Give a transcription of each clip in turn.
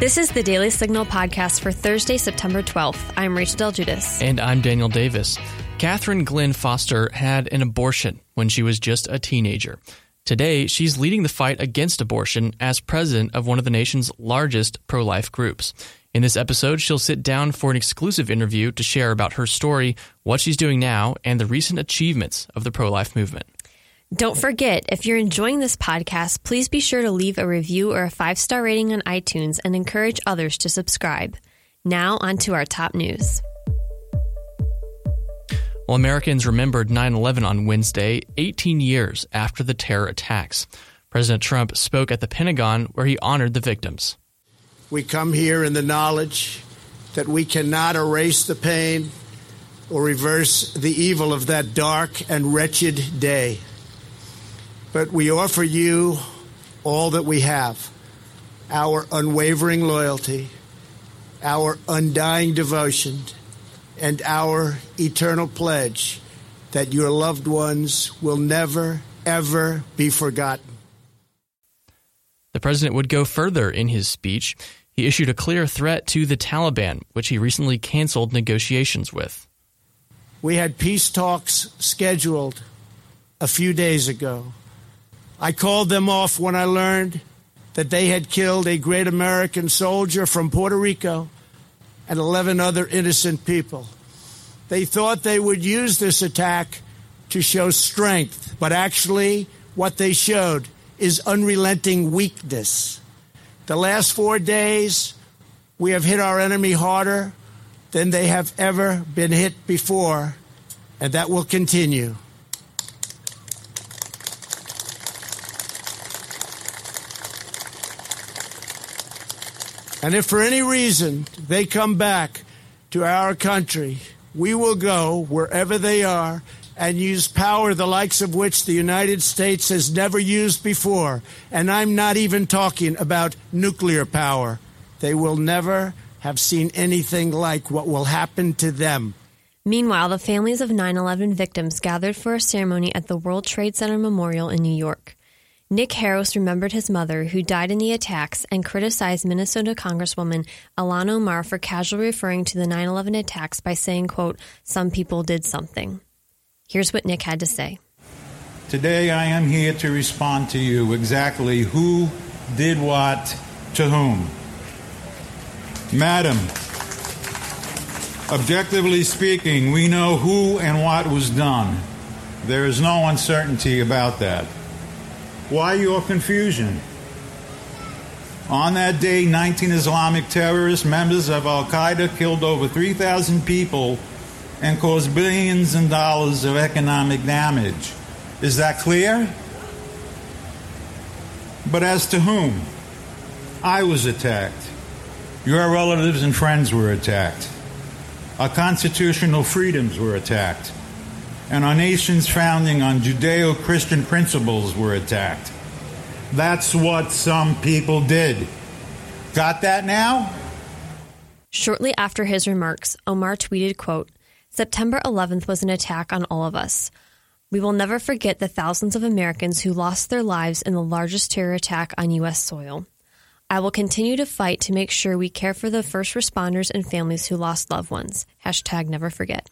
This is the Daily Signal podcast for Thursday, September 12th. I'm Rachel Del Guidice. And I'm Daniel Davis. Catherine Glenn Foster had an abortion when she was just a teenager. Today, she's leading the fight against abortion as president of one of the nation's largest pro life groups. In this episode, she'll sit down for an exclusive interview to share about her story, what she's doing now, and the recent achievements of the pro life movement. Don't forget, if you're enjoying this podcast, please be sure to leave a review or a five star rating on iTunes and encourage others to subscribe. Now, on to our top news. Well, Americans remembered 9 11 on Wednesday, 18 years after the terror attacks. President Trump spoke at the Pentagon where he honored the victims. We come here in the knowledge that we cannot erase the pain or reverse the evil of that dark and wretched day. But we offer you all that we have our unwavering loyalty, our undying devotion, and our eternal pledge that your loved ones will never, ever be forgotten. The president would go further in his speech. He issued a clear threat to the Taliban, which he recently canceled negotiations with. We had peace talks scheduled a few days ago. I called them off when I learned that they had killed a great American soldier from Puerto Rico and 11 other innocent people. They thought they would use this attack to show strength, but actually, what they showed is unrelenting weakness. The last four days, we have hit our enemy harder than they have ever been hit before, and that will continue. And if for any reason they come back to our country, we will go wherever they are and use power the likes of which the United States has never used before. And I'm not even talking about nuclear power. They will never have seen anything like what will happen to them. Meanwhile, the families of 9 11 victims gathered for a ceremony at the World Trade Center Memorial in New York. Nick Harris remembered his mother, who died in the attacks, and criticized Minnesota Congresswoman Ilhan Omar for casually referring to the 9 11 attacks by saying, quote, some people did something. Here's what Nick had to say. Today I am here to respond to you exactly who did what to whom. Madam, objectively speaking, we know who and what was done. There is no uncertainty about that. Why your confusion? On that day, 19 Islamic terrorist members of Al Qaeda, killed over 3,000 people and caused billions in dollars of economic damage. Is that clear? But as to whom? I was attacked. Your relatives and friends were attacked. Our constitutional freedoms were attacked and our nation's founding on Judeo Christian principles were attacked. That's what some people did. Got that now? Shortly after his remarks, Omar tweeted, quote, September 11th was an attack on all of us. We will never forget the thousands of Americans who lost their lives in the largest terror attack on U.S. soil. I will continue to fight to make sure we care for the first responders and families who lost loved ones. Hashtag never forget.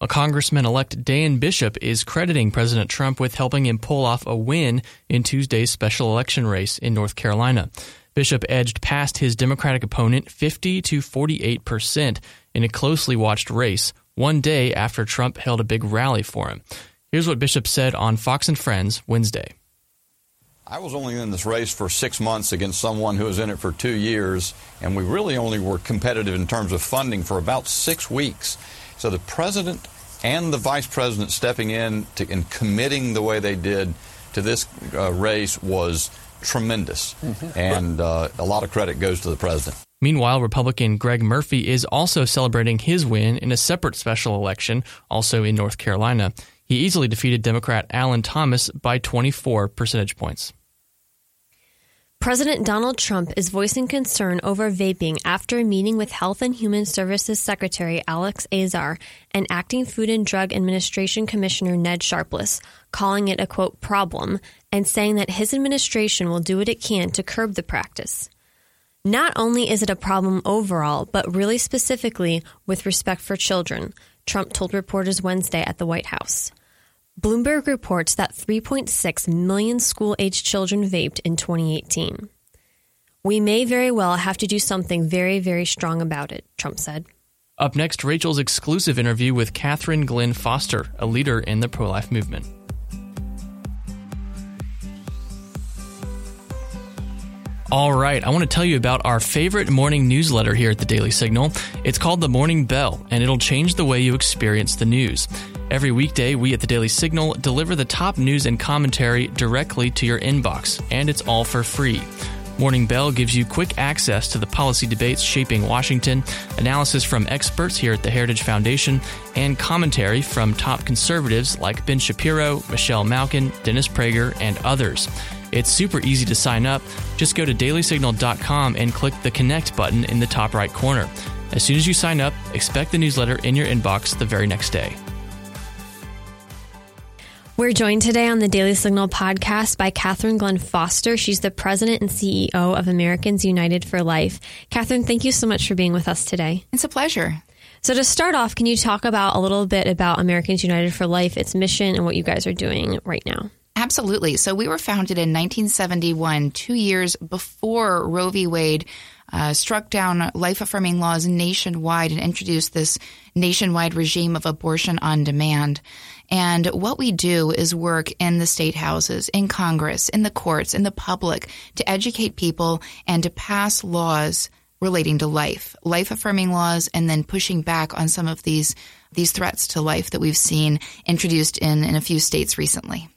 A Congressman elect Dan Bishop is crediting President Trump with helping him pull off a win in Tuesday's special election race in North Carolina. Bishop edged past his Democratic opponent 50 to 48 percent in a closely watched race one day after Trump held a big rally for him. Here's what Bishop said on Fox and Friends Wednesday. I was only in this race for six months against someone who was in it for two years, and we really only were competitive in terms of funding for about six weeks. So the president and the vice president stepping in to, and committing the way they did to this uh, race was tremendous. Mm-hmm. And uh, a lot of credit goes to the president. Meanwhile, Republican Greg Murphy is also celebrating his win in a separate special election, also in North Carolina. He easily defeated Democrat Allen Thomas by 24 percentage points. President Donald Trump is voicing concern over vaping after a meeting with Health and Human Services Secretary Alex Azar and Acting Food and Drug Administration Commissioner Ned Sharpless, calling it a quote problem and saying that his administration will do what it can to curb the practice. Not only is it a problem overall, but really specifically with respect for children, Trump told reporters Wednesday at the White House. Bloomberg reports that 3.6 million school aged children vaped in 2018. We may very well have to do something very, very strong about it, Trump said. Up next, Rachel's exclusive interview with Catherine Glenn Foster, a leader in the pro life movement. All right, I want to tell you about our favorite morning newsletter here at the Daily Signal. It's called The Morning Bell, and it'll change the way you experience the news. Every weekday, we at the Daily Signal deliver the top news and commentary directly to your inbox, and it's all for free. Morning Bell gives you quick access to the policy debates shaping Washington, analysis from experts here at the Heritage Foundation, and commentary from top conservatives like Ben Shapiro, Michelle Malkin, Dennis Prager, and others. It's super easy to sign up. Just go to dailysignal.com and click the connect button in the top right corner. As soon as you sign up, expect the newsletter in your inbox the very next day. We're joined today on the Daily Signal podcast by Catherine Glenn Foster. She's the president and CEO of Americans United for Life. Catherine, thank you so much for being with us today. It's a pleasure. So, to start off, can you talk about a little bit about Americans United for Life, its mission, and what you guys are doing right now? Absolutely. So we were founded in 1971, two years before Roe v. Wade uh, struck down life affirming laws nationwide and introduced this nationwide regime of abortion on demand. And what we do is work in the state houses, in Congress, in the courts, in the public to educate people and to pass laws relating to life, life affirming laws, and then pushing back on some of these these threats to life that we've seen introduced in, in a few states recently.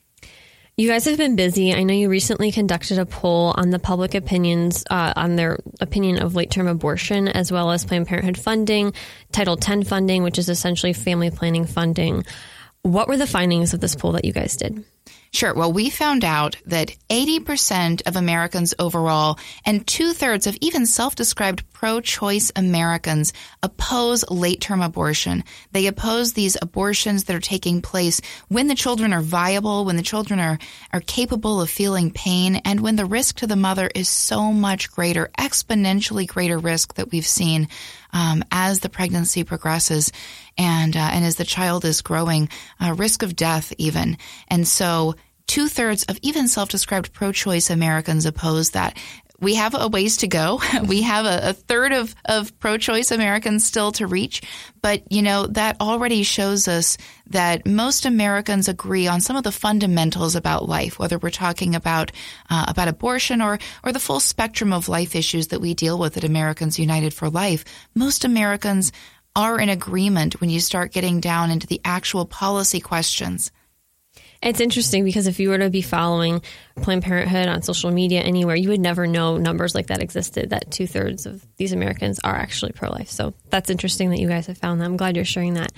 You guys have been busy. I know you recently conducted a poll on the public opinions uh, on their opinion of late term abortion, as well as Planned Parenthood funding, Title X funding, which is essentially family planning funding. What were the findings of this poll that you guys did? Sure. Well, we found out that 80% of Americans overall and two thirds of even self described pro choice Americans oppose late term abortion. They oppose these abortions that are taking place when the children are viable, when the children are, are capable of feeling pain, and when the risk to the mother is so much greater, exponentially greater risk that we've seen um, as the pregnancy progresses and uh, and as the child is growing, uh, risk of death even. And so two thirds of even self-described pro-choice Americans oppose that. We have a ways to go. We have a, a third of, of pro-choice Americans still to reach, but you know that already shows us that most Americans agree on some of the fundamentals about life, whether we're talking about uh, about abortion or or the full spectrum of life issues that we deal with at Americans United for Life. Most Americans are in agreement when you start getting down into the actual policy questions. It's interesting because if you were to be following Planned Parenthood on social media anywhere, you would never know numbers like that existed, that two thirds of these Americans are actually pro life. So that's interesting that you guys have found that. I'm glad you're sharing that.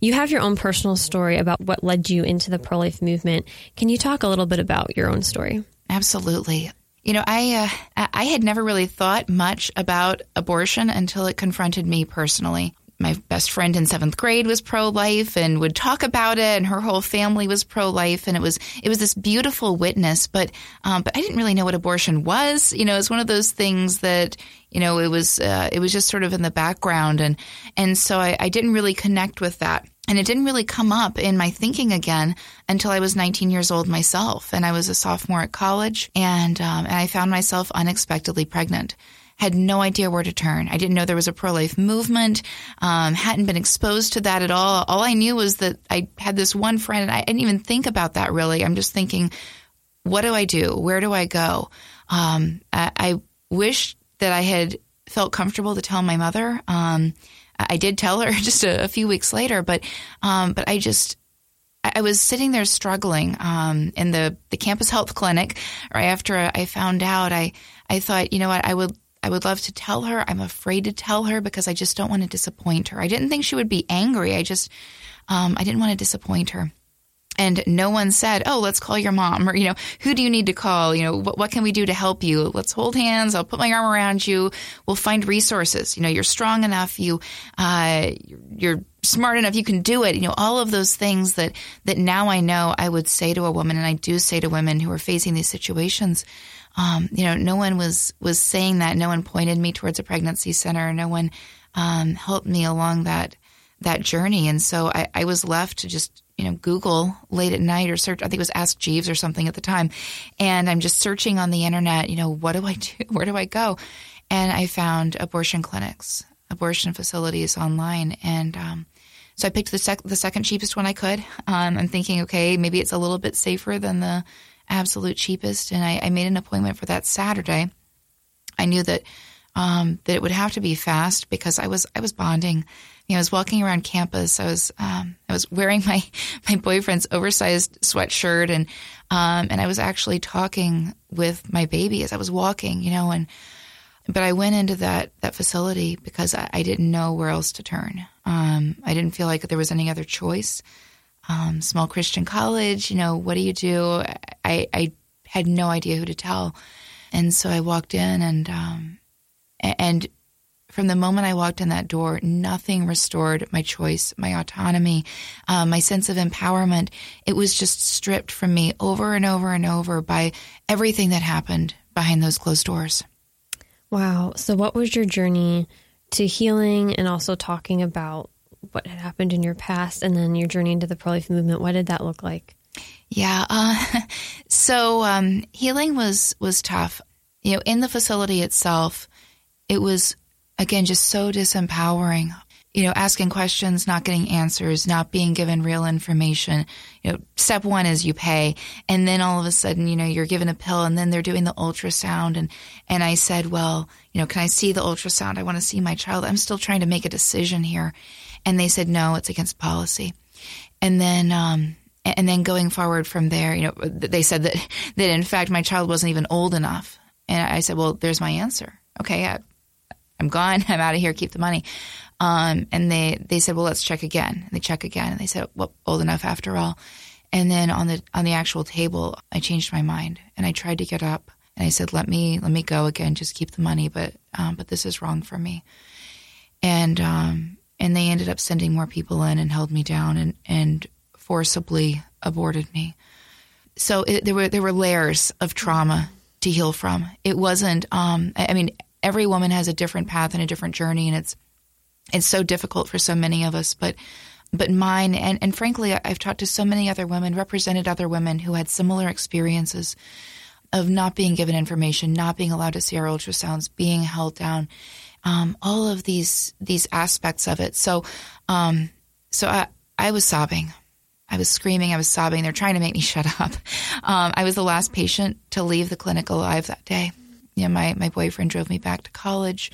You have your own personal story about what led you into the pro life movement. Can you talk a little bit about your own story? Absolutely. You know, I uh, I had never really thought much about abortion until it confronted me personally my best friend in seventh grade was pro life and would talk about it, and her whole family was pro life, and it was it was this beautiful witness. But um, but I didn't really know what abortion was. You know, it's one of those things that you know it was uh, it was just sort of in the background, and and so I, I didn't really connect with that. And it didn't really come up in my thinking again until I was 19 years old myself, and I was a sophomore at college, and um, and I found myself unexpectedly pregnant had no idea where to turn. I didn't know there was a pro life movement, um, hadn't been exposed to that at all. All I knew was that I had this one friend, and I didn't even think about that really. I'm just thinking, what do I do? Where do I go? Um, I, I wish that I had felt comfortable to tell my mother. Um, I did tell her just a, a few weeks later, but um, but I just I was sitting there struggling um, in the, the campus health clinic right after I found out. I I thought, you know what, I would I would love to tell her. I'm afraid to tell her because I just don't want to disappoint her. I didn't think she would be angry. I just, um, I didn't want to disappoint her. And no one said, "Oh, let's call your mom," or you know, "Who do you need to call?" You know, what, what, can we do to help you? Let's hold hands. I'll put my arm around you. We'll find resources. You know, you're strong enough. You, uh, you're smart enough. You can do it. You know, all of those things that that now I know I would say to a woman, and I do say to women who are facing these situations. Um, you know, no one was was saying that. No one pointed me towards a pregnancy center. No one um, helped me along that that journey. And so I, I was left to just you know, Google late at night or search, I think it was Ask Jeeves or something at the time. And I'm just searching on the internet, you know, what do I do? Where do I go? And I found abortion clinics, abortion facilities online. And, um, so I picked the, sec- the second cheapest one I could. Um, I'm thinking, okay, maybe it's a little bit safer than the absolute cheapest. And I, I made an appointment for that Saturday. I knew that, um, that it would have to be fast because I was, I was bonding you know, I was walking around campus. I was um, I was wearing my my boyfriend's oversized sweatshirt, and um, and I was actually talking with my baby as I was walking. You know, and but I went into that that facility because I, I didn't know where else to turn. Um, I didn't feel like there was any other choice. Um, small Christian college, you know, what do you do? I, I had no idea who to tell, and so I walked in and um, and from the moment I walked in that door, nothing restored my choice, my autonomy, um, my sense of empowerment. It was just stripped from me over and over and over by everything that happened behind those closed doors. Wow. So, what was your journey to healing and also talking about what had happened in your past and then your journey into the pro life movement? What did that look like? Yeah. Uh, so, um, healing was, was tough. You know, in the facility itself, it was again, just so disempowering. You know, asking questions, not getting answers, not being given real information. You know, step one is you pay. And then all of a sudden, you know, you're given a pill and then they're doing the ultrasound. And, and I said, well, you know, can I see the ultrasound? I want to see my child. I'm still trying to make a decision here. And they said, no, it's against policy. And then, um, and then going forward from there, you know, they said that, that in fact my child wasn't even old enough. And I said, well, there's my answer. Okay, I, I'm gone. I'm out of here. Keep the money. Um, and they, they said, well, let's check again. And they check again. And they said, well, old enough after all. And then on the, on the actual table, I changed my mind and I tried to get up and I said, let me, let me go again. Just keep the money. But, um, but this is wrong for me. And, um, and they ended up sending more people in and held me down and, and forcibly aborted me. So it, there were, there were layers of trauma to heal from. It wasn't, um, I mean, every woman has a different path and a different journey, and it's it's so difficult for so many of us. But but mine, and, and frankly, I've talked to so many other women, represented other women who had similar experiences of not being given information, not being allowed to see our ultrasounds, being held down, um, all of these these aspects of it. So, um, so I I was sobbing. I was screaming. I was sobbing. They're trying to make me shut up. Um, I was the last patient to leave the clinic alive that day you know, my, my boyfriend drove me back to college,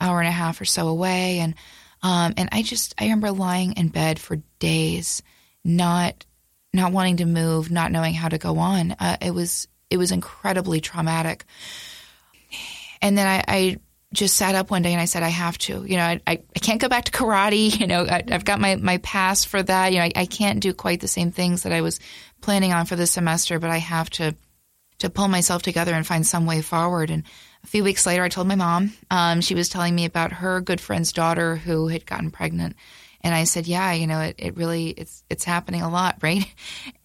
hour and a half or so away. And, um, and I just, I remember lying in bed for days, not, not wanting to move, not knowing how to go on. Uh, it was, it was incredibly traumatic. And then I, I just sat up one day and I said, I have to, you know, I, I, can't go back to karate. You know, I, have got my, my pass for that. You know, I, I can't do quite the same things that I was planning on for this semester, but I have to, to pull myself together and find some way forward. And a few weeks later, I told my mom. Um, she was telling me about her good friend's daughter who had gotten pregnant. And I said, yeah, you know, it, it really, it's, it's happening a lot, right?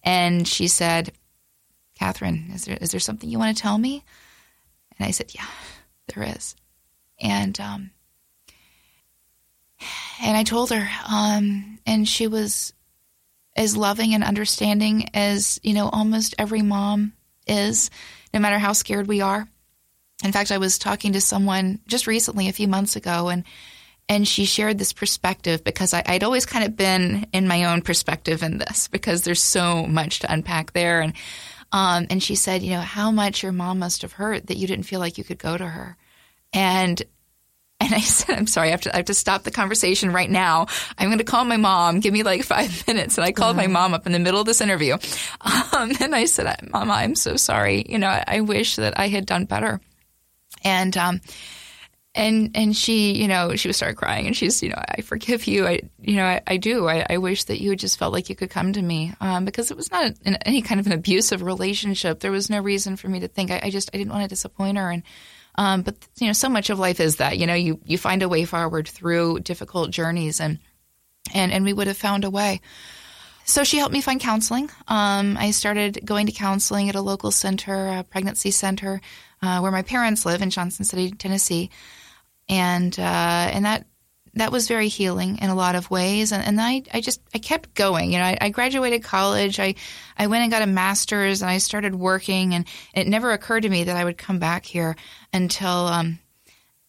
And she said, Catherine, is there, is there something you want to tell me? And I said, yeah, there is. And, um, and I told her, um, and she was as loving and understanding as, you know, almost every mom is, no matter how scared we are. In fact, I was talking to someone just recently, a few months ago, and and she shared this perspective because I, would always kind of been in my own perspective in this because there's so much to unpack there. And um, and she said, you know, how much your mom must have hurt that you didn't feel like you could go to her. And and I said, I'm sorry, I have to, I have to stop the conversation right now. I'm going to call my mom. Give me like five minutes. And I called my uh-huh. mom up in the middle of this interview. Um, and I said, Mama, I'm so sorry. You know, I, I wish that I had done better. And, um, and and she, you know, she would start crying, and she's, you know, I forgive you. I, you know, I, I do. I, I wish that you had just felt like you could come to me, um, because it was not an, any kind of an abusive relationship. There was no reason for me to think. I, I just I didn't want to disappoint her, and um, but you know, so much of life is that you know you you find a way forward through difficult journeys, and and and we would have found a way. So she helped me find counseling. Um, I started going to counseling at a local center, a pregnancy center, uh, where my parents live in Johnson City, Tennessee, and uh, and that that was very healing in a lot of ways. And, and I, I just I kept going. You know, I, I, graduated college. I I went and got a master's, and I started working. And it never occurred to me that I would come back here until um,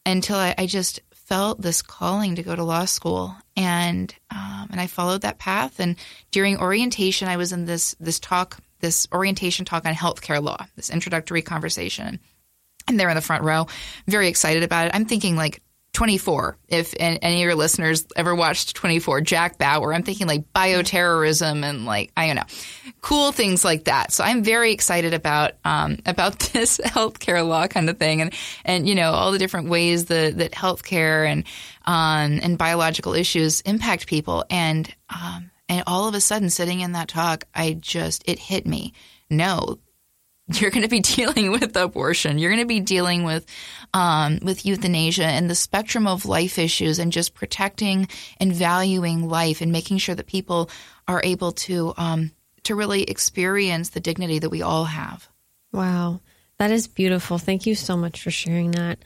until I, I just felt this calling to go to law school, and um, and I followed that path. And during orientation, I was in this this talk, this orientation talk on healthcare law, this introductory conversation. And there in the front row, very excited about it. I'm thinking like 24. If any of your listeners ever watched 24, Jack Bauer, I'm thinking like bioterrorism and like I don't know, cool things like that. So I'm very excited about um, about this healthcare law kind of thing, and and you know all the different ways that that healthcare and um, and biological issues impact people, and um, and all of a sudden, sitting in that talk, I just it hit me. No, you're going to be dealing with abortion. You're going to be dealing with um, with euthanasia and the spectrum of life issues, and just protecting and valuing life, and making sure that people are able to um, to really experience the dignity that we all have. Wow, that is beautiful. Thank you so much for sharing that.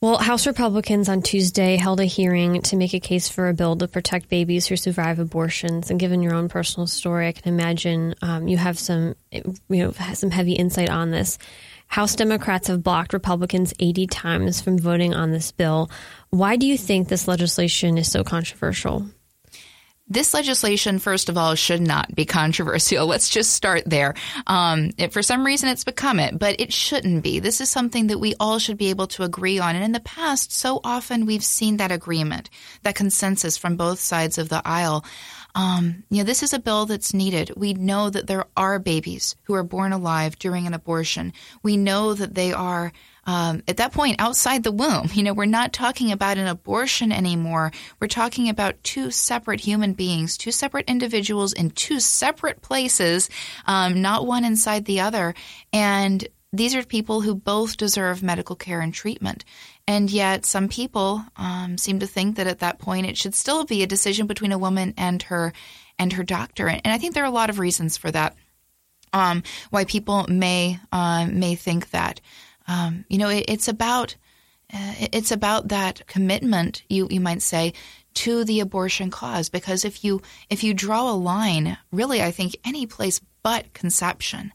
Well, House Republicans on Tuesday held a hearing to make a case for a bill to protect babies who survive abortions. And given your own personal story, I can imagine um, you have some, you know, some heavy insight on this. House Democrats have blocked Republicans 80 times from voting on this bill. Why do you think this legislation is so controversial? This legislation, first of all, should not be controversial. Let's just start there. Um, it, for some reason, it's become it, but it shouldn't be. This is something that we all should be able to agree on. And in the past, so often we've seen that agreement, that consensus from both sides of the aisle. Um, you know, this is a bill that's needed. We know that there are babies who are born alive during an abortion. We know that they are um, at that point outside the womb. You know, we're not talking about an abortion anymore. We're talking about two separate human beings, two separate individuals in two separate places, um, not one inside the other. And these are people who both deserve medical care and treatment. And yet, some people um, seem to think that at that point it should still be a decision between a woman and her and her doctor. And, I think there are a lot of reasons for that. Um, why people may uh, may think that. Um, you know, it, it's about uh, it's about that commitment. You you might say to the abortion cause because if you if you draw a line, really, I think any place but conception,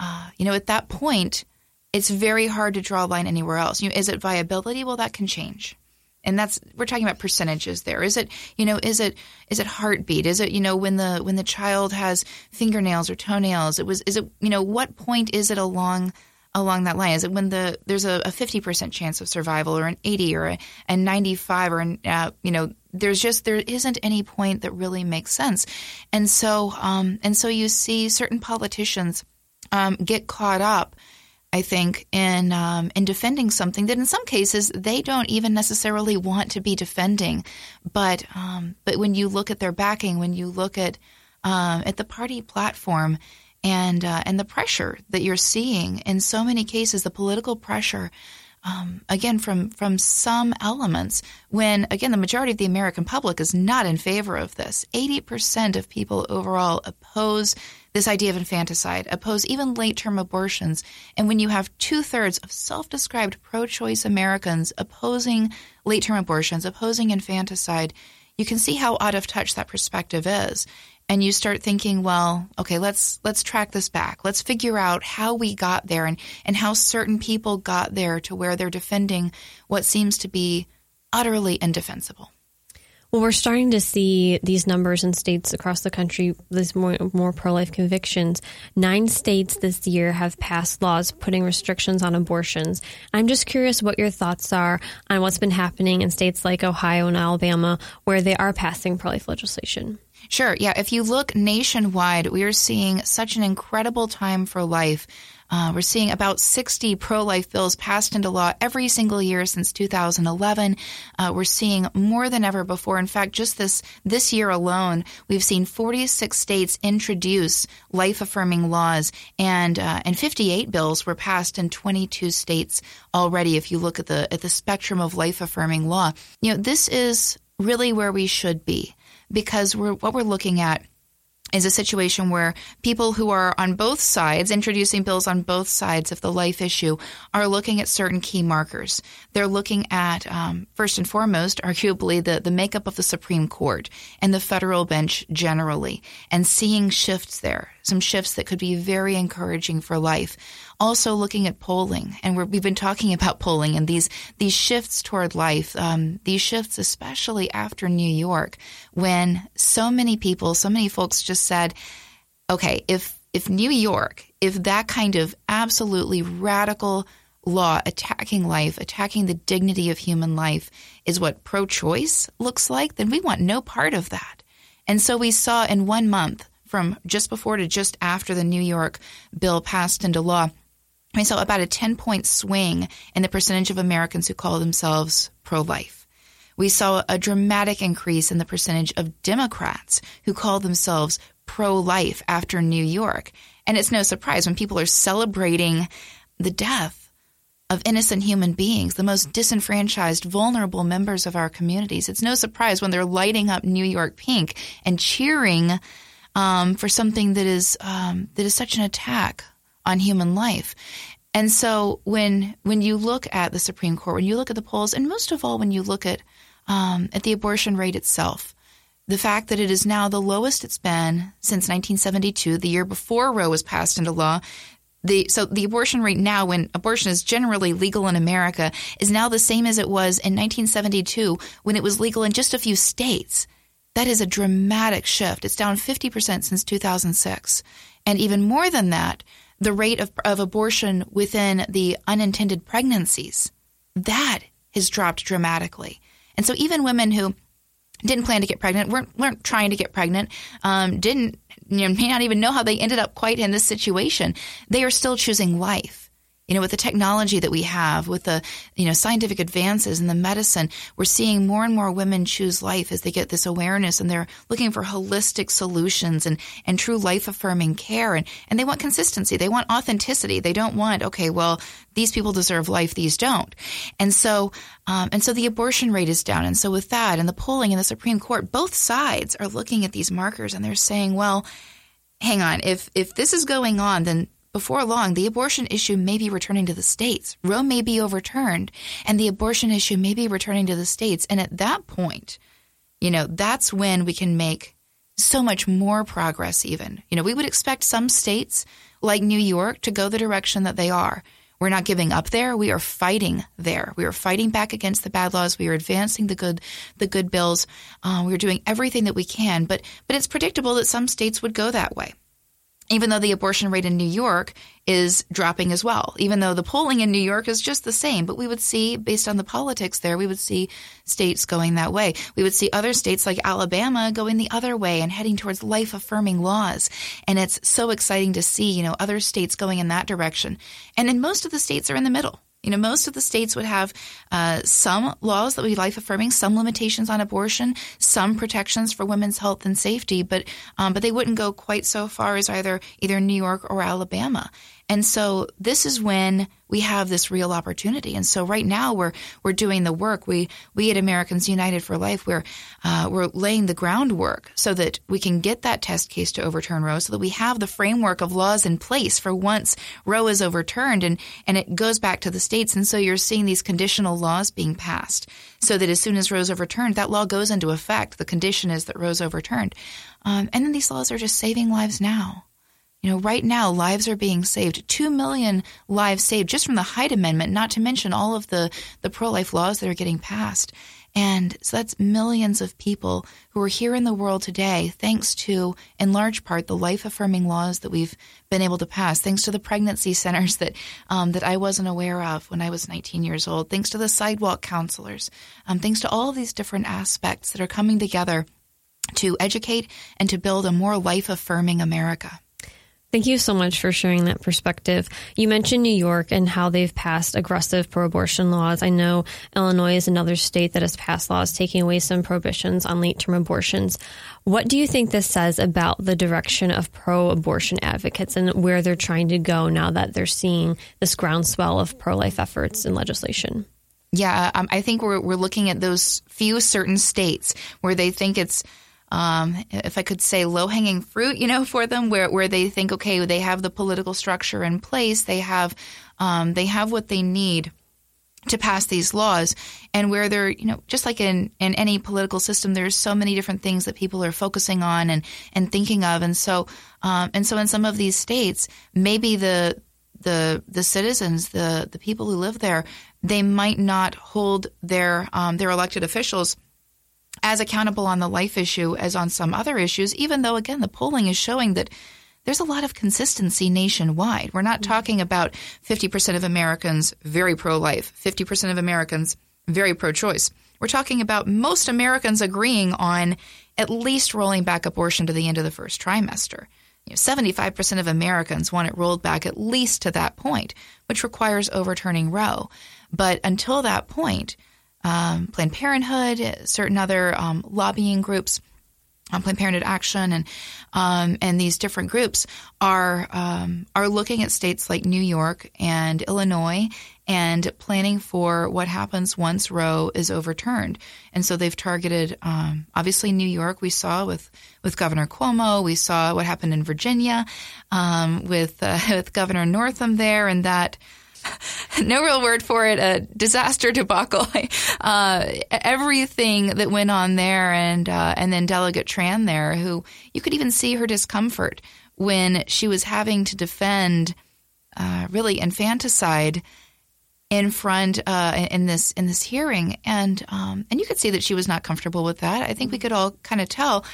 uh, you know, at that point, it's very hard to draw a line anywhere else. You know, is it viability? Well, that can change and that's we're talking about percentages there is it you know is it is it heartbeat is it you know when the when the child has fingernails or toenails it was is it you know what point is it along along that line? Is it when the there's a, a 50% chance of survival or an 80 or a, a 95 or an, uh, you know, there's just there isn't any point that really makes sense. And so um, and so you see certain politicians um, get caught up I think, in um, in defending something that in some cases they don't even necessarily want to be defending, but um, but when you look at their backing, when you look at um, at the party platform, and uh, and the pressure that you're seeing in so many cases, the political pressure, um, again from from some elements. When again, the majority of the American public is not in favor of this. Eighty percent of people overall oppose this idea of infanticide, oppose even late term abortions. And when you have two thirds of self described pro choice Americans opposing late term abortions, opposing infanticide, you can see how out of touch that perspective is and you start thinking, well, okay, let's let's track this back. Let's figure out how we got there and and how certain people got there to where they're defending what seems to be utterly indefensible. Well, we're starting to see these numbers in states across the country, these more, more pro life convictions. Nine states this year have passed laws putting restrictions on abortions. I'm just curious what your thoughts are on what's been happening in states like Ohio and Alabama where they are passing pro life legislation. Sure. Yeah. If you look nationwide, we are seeing such an incredible time for life. Uh, we're seeing about 60 pro life bills passed into law every single year since 2011. Uh, we're seeing more than ever before. In fact, just this, this year alone, we've seen 46 states introduce life affirming laws, and, uh, and 58 bills were passed in 22 states already. If you look at the, at the spectrum of life affirming law, you know, this is really where we should be because we're, what we're looking at is a situation where people who are on both sides, introducing bills on both sides of the life issue, are looking at certain key markers. They're looking at, um, first and foremost, arguably the, the makeup of the Supreme Court and the federal bench generally, and seeing shifts there, some shifts that could be very encouraging for life also looking at polling, and we have been talking about polling and these these shifts toward life. Um, these shifts, especially after New York, when so many people, so many folks just said, "Okay, if if New York, if that kind of absolutely radical law attacking life, attacking the dignity of human life, is what pro-choice looks like, then we want no part of that." And so we saw in one month from just before to just after the New York bill passed into law we saw about a 10 point swing in the percentage of Americans who call themselves pro life. We saw a dramatic increase in the percentage of Democrats who call themselves pro life after New York. And it's no surprise when people are celebrating the death of innocent human beings, the most disenfranchised, vulnerable members of our communities. It's no surprise when they're lighting up New York pink and cheering um, for something that is um, that is such an attack on human life. And so when when you look at the Supreme Court, when you look at the polls, and most of all when you look at um, at the abortion rate itself, the fact that it is now the lowest it's been since 1972, the year before Roe was passed into law. The, so the abortion rate now, when abortion is generally legal in America, is now the same as it was in 1972 when it was legal in just a few states. That is a dramatic shift. It's down 50% since 2006. And even more than that, the rate of, of abortion within the unintended pregnancies, that has dropped dramatically. And so even women who didn't plan to get pregnant, weren't, weren't trying to get pregnant, um, didn't, you know, may not even know how they ended up quite in this situation, they are still choosing life you know, with the technology that we have, with the, you know, scientific advances in the medicine, we're seeing more and more women choose life as they get this awareness and they're looking for holistic solutions and, and true life affirming care. And, and they want consistency. They want authenticity. They don't want, okay, well, these people deserve life, these don't. And so, um, and so the abortion rate is down. And so with that and the polling in the Supreme Court, both sides are looking at these markers and they're saying, well, hang on, if, if this is going on, then before long, the abortion issue may be returning to the states. Roe may be overturned, and the abortion issue may be returning to the states. And at that point, you know, that's when we can make so much more progress, even. You know, we would expect some states like New York to go the direction that they are. We're not giving up there. We are fighting there. We are fighting back against the bad laws. We are advancing the good, the good bills. Uh, we are doing everything that we can. But, but it's predictable that some states would go that way even though the abortion rate in New York is dropping as well, even though the polling in New York is just the same. But we would see, based on the politics there, we would see states going that way. We would see other states like Alabama going the other way and heading towards life affirming laws. And it's so exciting to see, you know, other states going in that direction. And then most of the states are in the middle. You know, most of the states would have uh, some laws that would be life affirming, some limitations on abortion, some protections for women's health and safety, but um, but they wouldn't go quite so far as either either New York or Alabama. And so this is when we have this real opportunity. And so right now we're we're doing the work. We we at Americans United for Life we're uh, we're laying the groundwork so that we can get that test case to overturn Roe, so that we have the framework of laws in place for once Roe is overturned and and it goes back to the states. And so you're seeing these conditional laws being passed, so that as soon as Roe is overturned, that law goes into effect. The condition is that Roe is overturned, um, and then these laws are just saving lives now. You know, right now, lives are being saved. Two million lives saved just from the Hyde Amendment, not to mention all of the, the pro life laws that are getting passed. And so that's millions of people who are here in the world today, thanks to, in large part, the life affirming laws that we've been able to pass, thanks to the pregnancy centers that, um, that I wasn't aware of when I was 19 years old, thanks to the sidewalk counselors, um, thanks to all of these different aspects that are coming together to educate and to build a more life affirming America. Thank you so much for sharing that perspective. You mentioned New York and how they've passed aggressive pro abortion laws. I know Illinois is another state that has passed laws taking away some prohibitions on late term abortions. What do you think this says about the direction of pro abortion advocates and where they're trying to go now that they're seeing this groundswell of pro life efforts and legislation? Yeah, um, I think we're, we're looking at those few certain states where they think it's um, if I could say low hanging fruit, you know, for them, where where they think, okay, they have the political structure in place, they have um, they have what they need to pass these laws, and where they're, you know, just like in in any political system, there's so many different things that people are focusing on and and thinking of, and so um, and so in some of these states, maybe the the the citizens, the the people who live there, they might not hold their um, their elected officials as accountable on the life issue as on some other issues, even though, again, the polling is showing that there's a lot of consistency nationwide. We're not talking about 50% of Americans very pro life, 50% of Americans very pro choice. We're talking about most Americans agreeing on at least rolling back abortion to the end of the first trimester. You know, 75% of Americans want it rolled back at least to that point, which requires overturning Roe. But until that point, um, Planned Parenthood, certain other um, lobbying groups, um, Planned Parenthood Action, and um, and these different groups are um, are looking at states like New York and Illinois and planning for what happens once Roe is overturned. And so they've targeted, um, obviously, New York. We saw with with Governor Cuomo. We saw what happened in Virginia with uh, with Governor Northam there, and that. no real word for it, a disaster debacle. Uh, everything that went on there, and uh, and then Delegate Tran there, who you could even see her discomfort when she was having to defend uh, really infanticide in front uh, in this in this hearing, and um, and you could see that she was not comfortable with that. I think we could all kind of tell.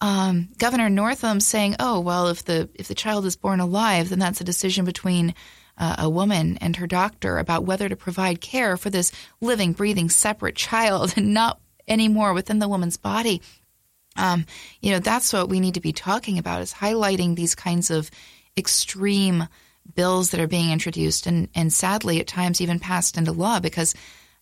Um, Governor Northam saying, "Oh well, if the if the child is born alive, then that's a decision between." Uh, a woman and her doctor about whether to provide care for this living, breathing, separate child and not anymore within the woman's body. Um, you know, that's what we need to be talking about is highlighting these kinds of extreme bills that are being introduced and, and sadly at times even passed into law because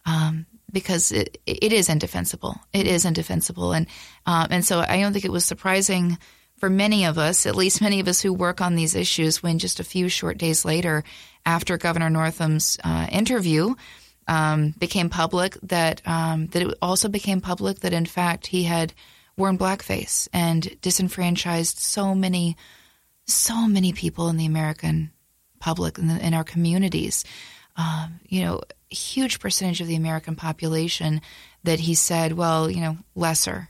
um, because it, it is indefensible. It is indefensible. And, um, and so I don't think it was surprising for many of us, at least many of us who work on these issues, when just a few short days later, after Governor Northam's uh, interview, um, became public that um, that it also became public that in fact he had worn blackface and disenfranchised so many, so many people in the American public in, in our communities. Um, you know, huge percentage of the American population that he said, well, you know, lesser,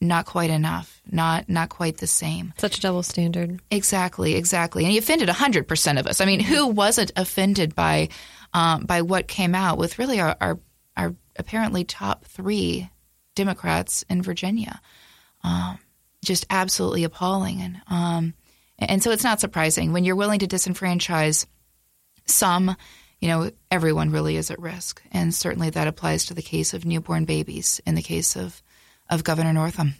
not quite enough, not not quite the same. Such a double standard. Exactly, exactly. And he offended hundred percent of us. I mean, who wasn't offended by um, by what came out with really our, our, our apparently top three Democrats in Virginia? Um, just absolutely appalling, and um, and so it's not surprising when you're willing to disenfranchise some. You know, everyone really is at risk, and certainly that applies to the case of newborn babies. In the case of of Governor Northam.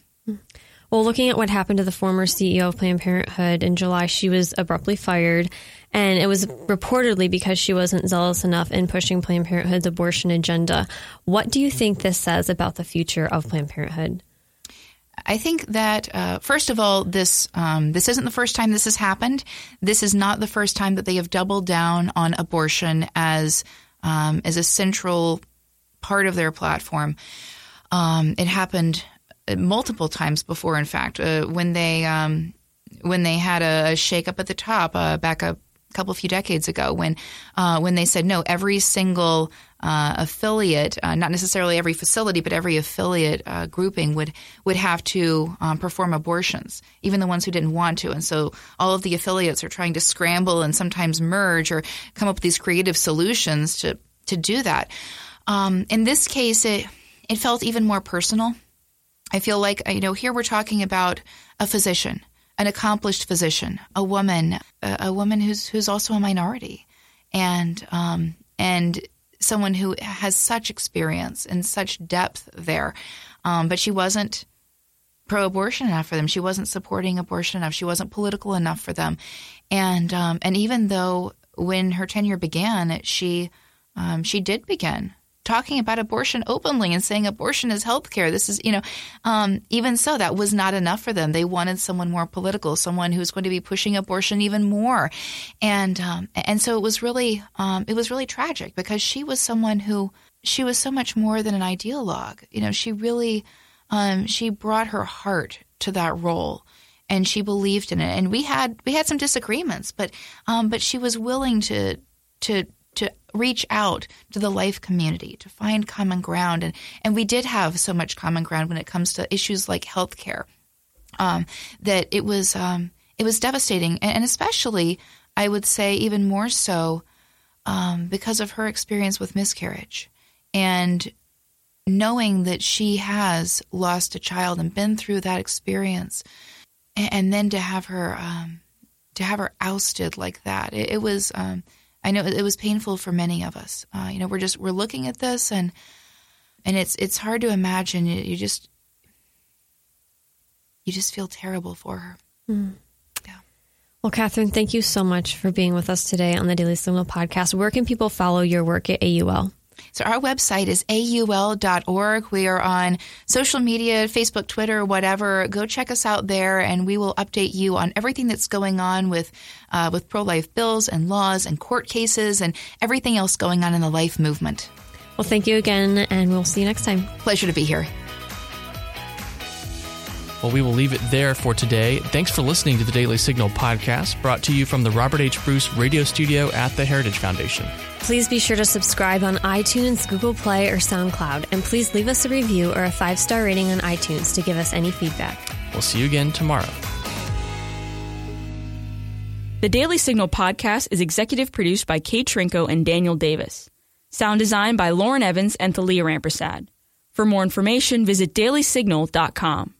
Well, looking at what happened to the former CEO of Planned Parenthood in July, she was abruptly fired. And it was reportedly because she wasn't zealous enough in pushing Planned Parenthood's abortion agenda. What do you think this says about the future of Planned Parenthood? I think that uh, first of all, this um, this isn't the first time this has happened. This is not the first time that they have doubled down on abortion as um, as a central part of their platform. Um, it happened uh, multiple times before. In fact, uh, when they um, when they had a shakeup at the top uh, back a couple few decades ago, when uh, when they said no, every single uh, affiliate, uh, not necessarily every facility, but every affiliate grouping would would have to um, perform abortions, even the ones who didn't want to. And so all of the affiliates are trying to scramble and sometimes merge or come up with these creative solutions to to do that. Um, in this case, it it felt even more personal. I feel like, you know, here we're talking about a physician, an accomplished physician, a woman, a, a woman who's who's also a minority, and um, and someone who has such experience and such depth there, um, but she wasn't pro-abortion enough for them. She wasn't supporting abortion enough. She wasn't political enough for them. And um, and even though when her tenure began, she um, she did begin talking about abortion openly and saying abortion is health care. This is, you know, um, even so, that was not enough for them. They wanted someone more political, someone who's going to be pushing abortion even more. And, um, and so it was really, um, it was really tragic because she was someone who, she was so much more than an ideologue. You know, she really, um, she brought her heart to that role and she believed in it. And we had, we had some disagreements, but, um, but she was willing to, to to reach out to the life community to find common ground. And, and we did have so much common ground when it comes to issues like healthcare um, that it was um, it was devastating, and, especially I would say even more so um, because of her experience with miscarriage and knowing that she has lost a child and been through that experience, and, and then to have her um, to have her ousted like that, it, it was um, I know it was painful for many of us. Uh, you know, we're just we're looking at this and and it's it's hard to imagine. You, you just you just feel terrible for her. Mm. Yeah. Well, Catherine, thank you so much for being with us today on the Daily Signal podcast. Where can people follow your work at AUL? So our website is aul.org. We are on social media, Facebook, Twitter, whatever. Go check us out there, and we will update you on everything that's going on with uh, with pro life bills and laws and court cases and everything else going on in the life movement. Well, thank you again, and we'll see you next time. Pleasure to be here. Well, we will leave it there for today. Thanks for listening to the Daily Signal podcast, brought to you from the Robert H. Bruce Radio Studio at the Heritage Foundation. Please be sure to subscribe on iTunes, Google Play, or SoundCloud, and please leave us a review or a five star rating on iTunes to give us any feedback. We'll see you again tomorrow. The Daily Signal podcast is executive produced by Kate Trinko and Daniel Davis. Sound design by Lauren Evans and Thalia Rampersad. For more information, visit dailysignal.com.